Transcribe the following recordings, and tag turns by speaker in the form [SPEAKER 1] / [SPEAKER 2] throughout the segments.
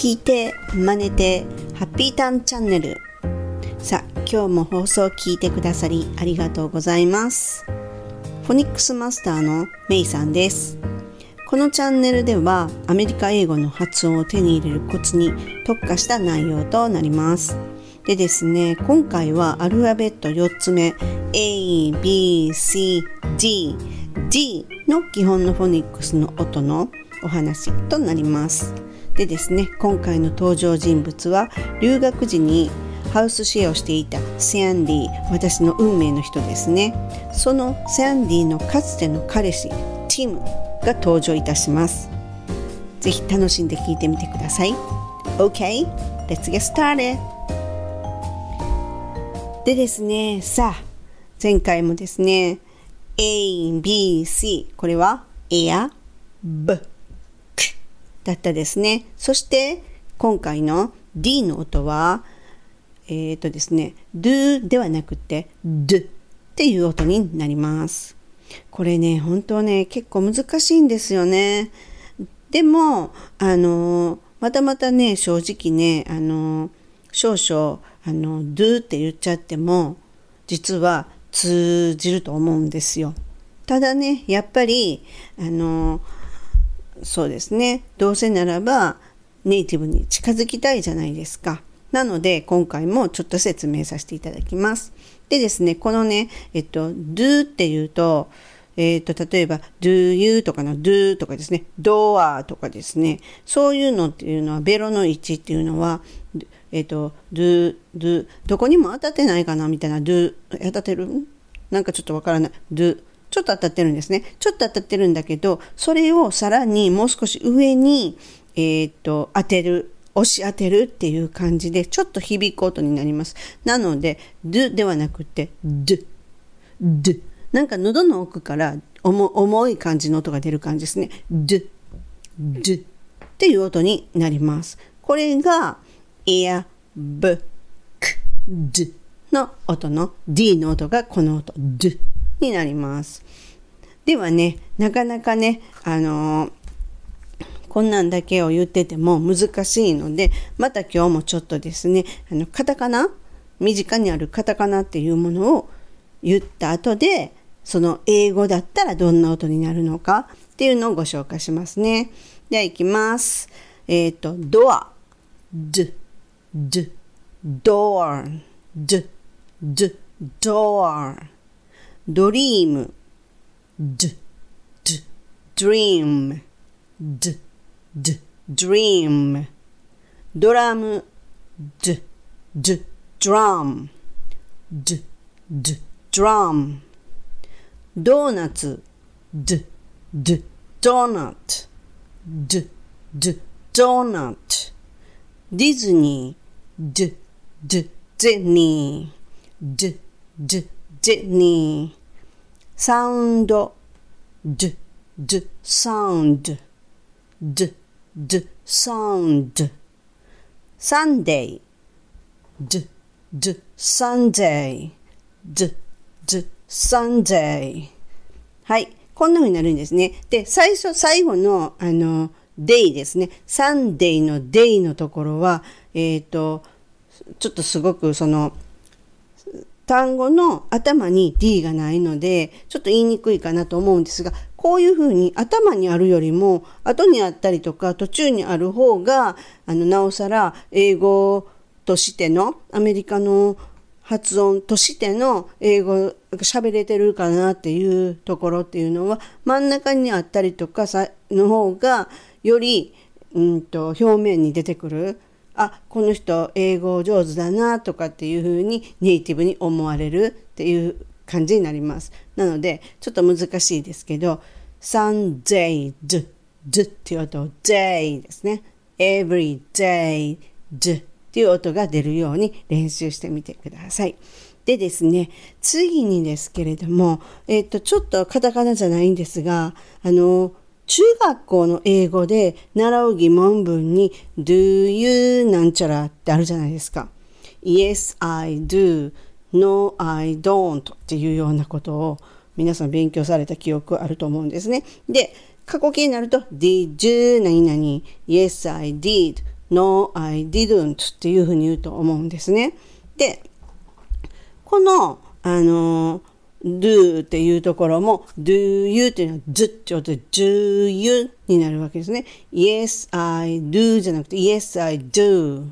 [SPEAKER 1] 聞いて真似てハッピーターンチャンネル。さあ今日も放送を聞いてくださりありがとうございます。フォニックスマスターのメイさんです。このチャンネルではアメリカ英語の発音を手に入れるコツに特化した内容となります。でですね今回はアルファベット4つ目 A, B, C, D, D の基本のフォニックスの音のお話となります。でですね今回の登場人物は留学時にハウスシェアをしていたセアンディ私の運命の人ですね。そのセアンディのかつての彼氏ティムが登場いたします。ぜひ楽しんで聞いてみてください。OK? Let's get started! でですねさあ前回もですね A, B, C これは Air, B だったですね。そして今回の D の音は、えっ、ー、とですね、do ではなくて do っていう音になります。これね、本当ね、結構難しいんですよね。でも、あの、またまたね、正直ね、あの、少々、あの、do って言っちゃっても、実は通じると思うんですよ。ただね、やっぱり、あの、そうですねどうせならばネイティブに近づきたいじゃないですか。なので今回もちょっと説明させていただきます。でですねこのねえっと do っていうとえっと例えば do you とかの do とかですね door とかですねそういうのっていうのはベロの位置っていうのはえっと do do どこにも当たってないかなみたいな do 当たってる？なんかちょっとわからない do ちょっと当たってるんですね。ちょっと当たってるんだけど、それをさらにもう少し上に、えー、っと、当てる、押し当てるっていう感じで、ちょっと響く音になります。なので、do ではなくて、do、do。なんか喉の奥から重い感じの音が出る感じですね。do、do っていう音になります。これが、ear, b, k, d の音の D の音がこの音、do。になります。ではね、なかなかね、あのー、こんなんだけを言ってても難しいので、また今日もちょっとですね、あの、カタカナ、身近にあるカタカナっていうものを言った後で、その英語だったらどんな音になるのかっていうのをご紹介しますね。では行きます。えっ、ー、と、ドア、d, d, door, d, d, door。ド ーム d, d, dream, d, d, dream ドラム d, d, drum, d, d, drum ドーナツ d, d, donut, d, d, donut ディズニー d, d, デニー d, d, デニー サウンド、d, d, sound, d, d, sound, Sunday, d, d, Sunday, d, d, Sunday. はい。こんな風になるんですね。で、最初、最後の、あの、day ですね。サンデーの day のところは、えっ、ー、と、ちょっとすごくその、単語の頭に D がないので、ちょっと言いにくいかなと思うんですが、こういうふうに頭にあるよりも、後にあったりとか、途中にある方が、あの、なおさら英語としての、アメリカの発音としての英語喋れてるかなっていうところっていうのは、真ん中にあったりとかさ、の方が、より、うんと、表面に出てくる。あこの人英語上手だなとかっていうふうにネイティブに思われるっていう感じになります。なのでちょっと難しいですけど Sunday d, d っていう音 day ですね。every day d っていう音が出るように練習してみてください。でですね、次にですけれども、えっ、と、ちょっとカタカナじゃないんですが、あの、中学校の英語で習う疑問文に do you なんちゃらってあるじゃないですか。Yes, I do. No, I don't っていうようなことを皆さん勉強された記憶あると思うんですね。で、過去形になると did you 何々 Yes, I did. No, I didn't っていうふうに言うと思うんですね。で、この、あの、do っていうところも do you っていうのは do ってことで do you になるわけですね。Yes, I do じゃなくて Yes, I do.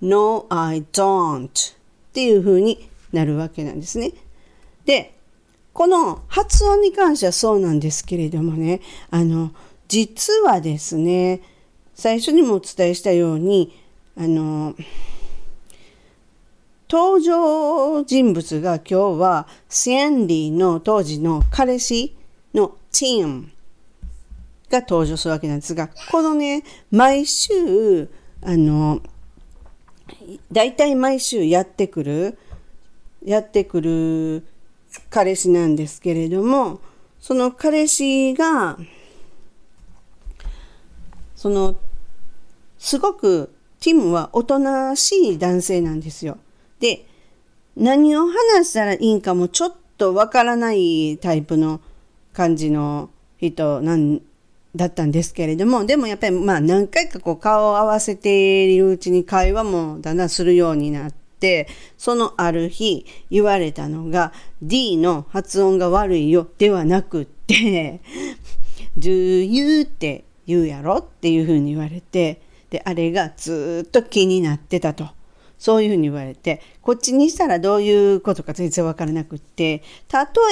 [SPEAKER 1] No, I don't っていうふうになるわけなんですね。で、この発音に関してはそうなんですけれどもね、あの、実はですね、最初にもお伝えしたように、あの、登場人物が今日はセンディの当時の彼氏のティムが登場するわけなんですが、このね、毎週、あの、大体毎週やってくる、やってくる彼氏なんですけれども、その彼氏が、その、すごくティムはおとなしい男性なんですよ。で、何を話したらいいんかもちょっとわからないタイプの感じの人なんだったんですけれども、でもやっぱりまあ何回かこう顔を合わせているうちに会話もだんだんするようになって、そのある日言われたのが D の発音が悪いよではなくって Do you って言うやろっていうふうに言われて、で、あれがずっと気になってたと。そういうふうに言われて、こっちにしたらどういうことか全然わからなくって、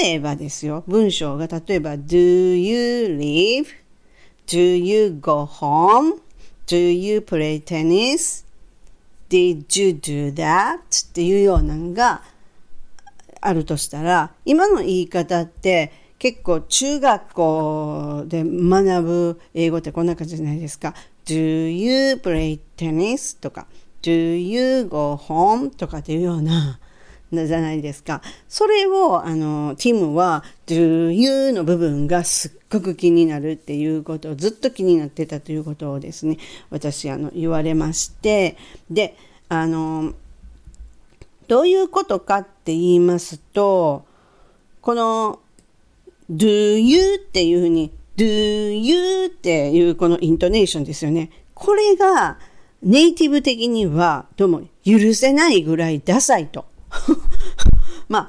[SPEAKER 1] 例えばですよ、文章が例えば、do you live?do you go home?do you play tennis? Did you do that? っていうようなのがあるとしたら、今の言い方って結構中学校で学ぶ英語ってこんな感じじゃないですか。Do you play tennis? とか。Do you go home? とかっていうような、じゃないですか。それを、あの、ティムは、do you の部分がすっごく気になるっていうことをずっと気になってたということをですね、私、あの、言われまして、で、あの、どういうことかって言いますと、この、do you っていうふうに、do you っていうこのイントネーションですよね。これが、ネイティブ的にはどうも許せないぐらいダサいと。まあ、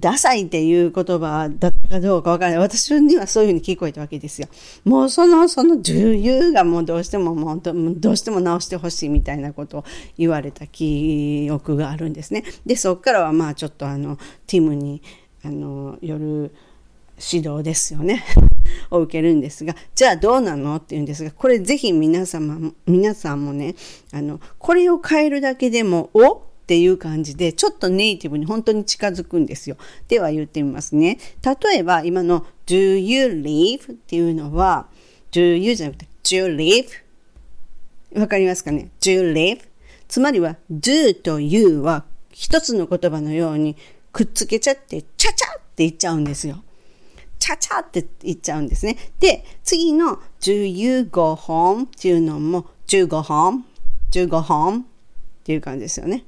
[SPEAKER 1] ダサいっていう言葉だったかどうかわからない。私にはそういうふうに聞こえたわけですよ。もうその、その重油がもうどうしてももうどうしても直してほしいみたいなことを言われた記憶があるんですね。で、そっからはまあちょっとあの、ティムに、あの、夜、指導ですよね。を受けるんですが、じゃあどうなのって言うんですが、これぜひ皆様、皆さんもね、あの、これを変えるだけでも、おっていう感じで、ちょっとネイティブに本当に近づくんですよ。では言ってみますね。例えば、今の do you live? っていうのは、do you じゃなくて do you live? わかりますかね ?do you live? つまりは do と you は一つの言葉のようにくっつけちゃって、ちゃちゃって言っちゃうんですよ。ちゃちゃって言っちゃうんですね。で、次の15本っていうのも15本、15本っていう感じですよね。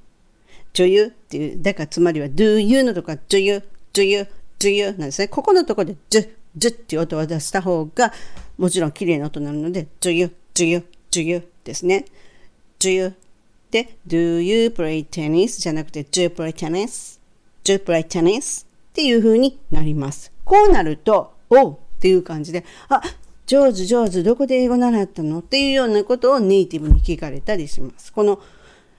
[SPEAKER 1] 女優っていう、だからつまりは do you のとか女優、女優、女優なんですね。ここのところでジュジュっていう音を出した方がもちろん綺麗な音になるので女優、女優、女優ですね。女優で do you play tennis じゃなくて do you play tennis,ju play tennis? っていう風になります。こうなると、おうっていう感じで、あ、上手上手、どこで英語習ったの？っていうようなことをネイティブに聞かれたりします。この、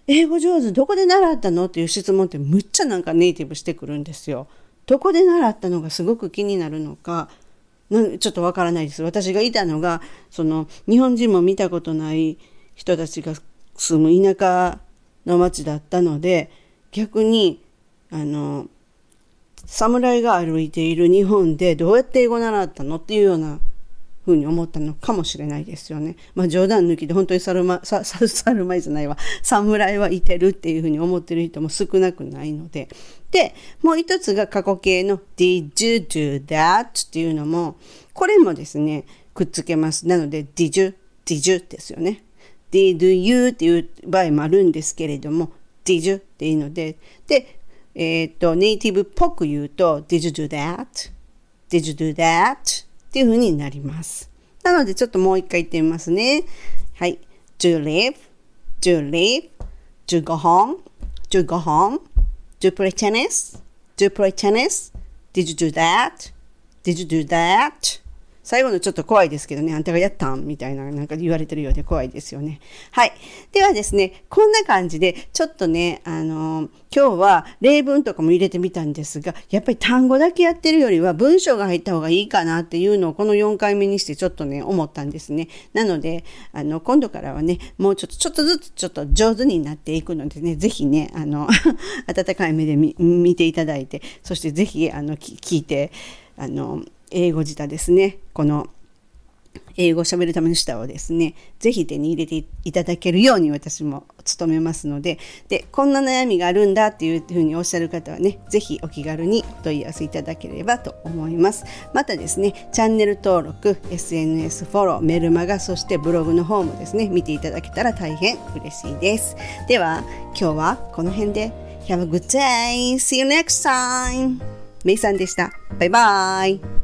[SPEAKER 1] 英語上手、どこで習ったの？っていう質問ってむっちゃなんかネイティブしてくるんですよ。どこで習ったのがすごく気になるのか、ちょっとわからないです。私がいたのが、その、日本人も見たことない人たちが住む田舎の町だったので、逆に、あの、侍が歩いている日本でどうやって英語習ったのっていうようなふうに思ったのかもしれないですよね。まあ冗談抜きで本当にサルマ、ササルマイじゃないわ。侍はいてるっていうふうに思ってる人も少なくないので。で、もう一つが過去形の did you do that っていうのも、これもですね、くっつけます。なので did you, did you ですよね。did you っていう場合もあるんですけれども、did you っていうので、で、えっ、ー、と、ネイティブっぽく言うと、Did you do that?Did you do that? っていう風になります。なので、ちょっともう一回言ってみますね。はい。Do you live? Do you live? Do you go home? Do you go home? Do you play tennis? Do you play tennis? Did you do that? Did you do that? 最後のちょっと怖いですけどね、あんたがやったんみたいななんか言われてるようで怖いですよね。はい。ではですね、こんな感じで、ちょっとね、あの今日は例文とかも入れてみたんですが、やっぱり単語だけやってるよりは文章が入った方がいいかなっていうのをこの4回目にしてちょっとね、思ったんですね。なので、あの、今度からはね、もうちょっと、ちょっとずつちょっと上手になっていくのでね、ぜひね、あの、温かい目で見ていただいて、そしてぜひ、あの、聞いて、あの、英語舌ですね。この英語を喋るための舌をですね、ぜひ手に入れていただけるように私も努めますので、で、こんな悩みがあるんだっていうふうにおっしゃる方はね、ぜひお気軽にお問い合わせいただければと思います。またですね、チャンネル登録、SNS フォロー、メルマガ、そしてブログの方もですね、見ていただけたら大変嬉しいです。では、今日はこの辺で Have a good day! See you next time! メイさんでした。バイバイ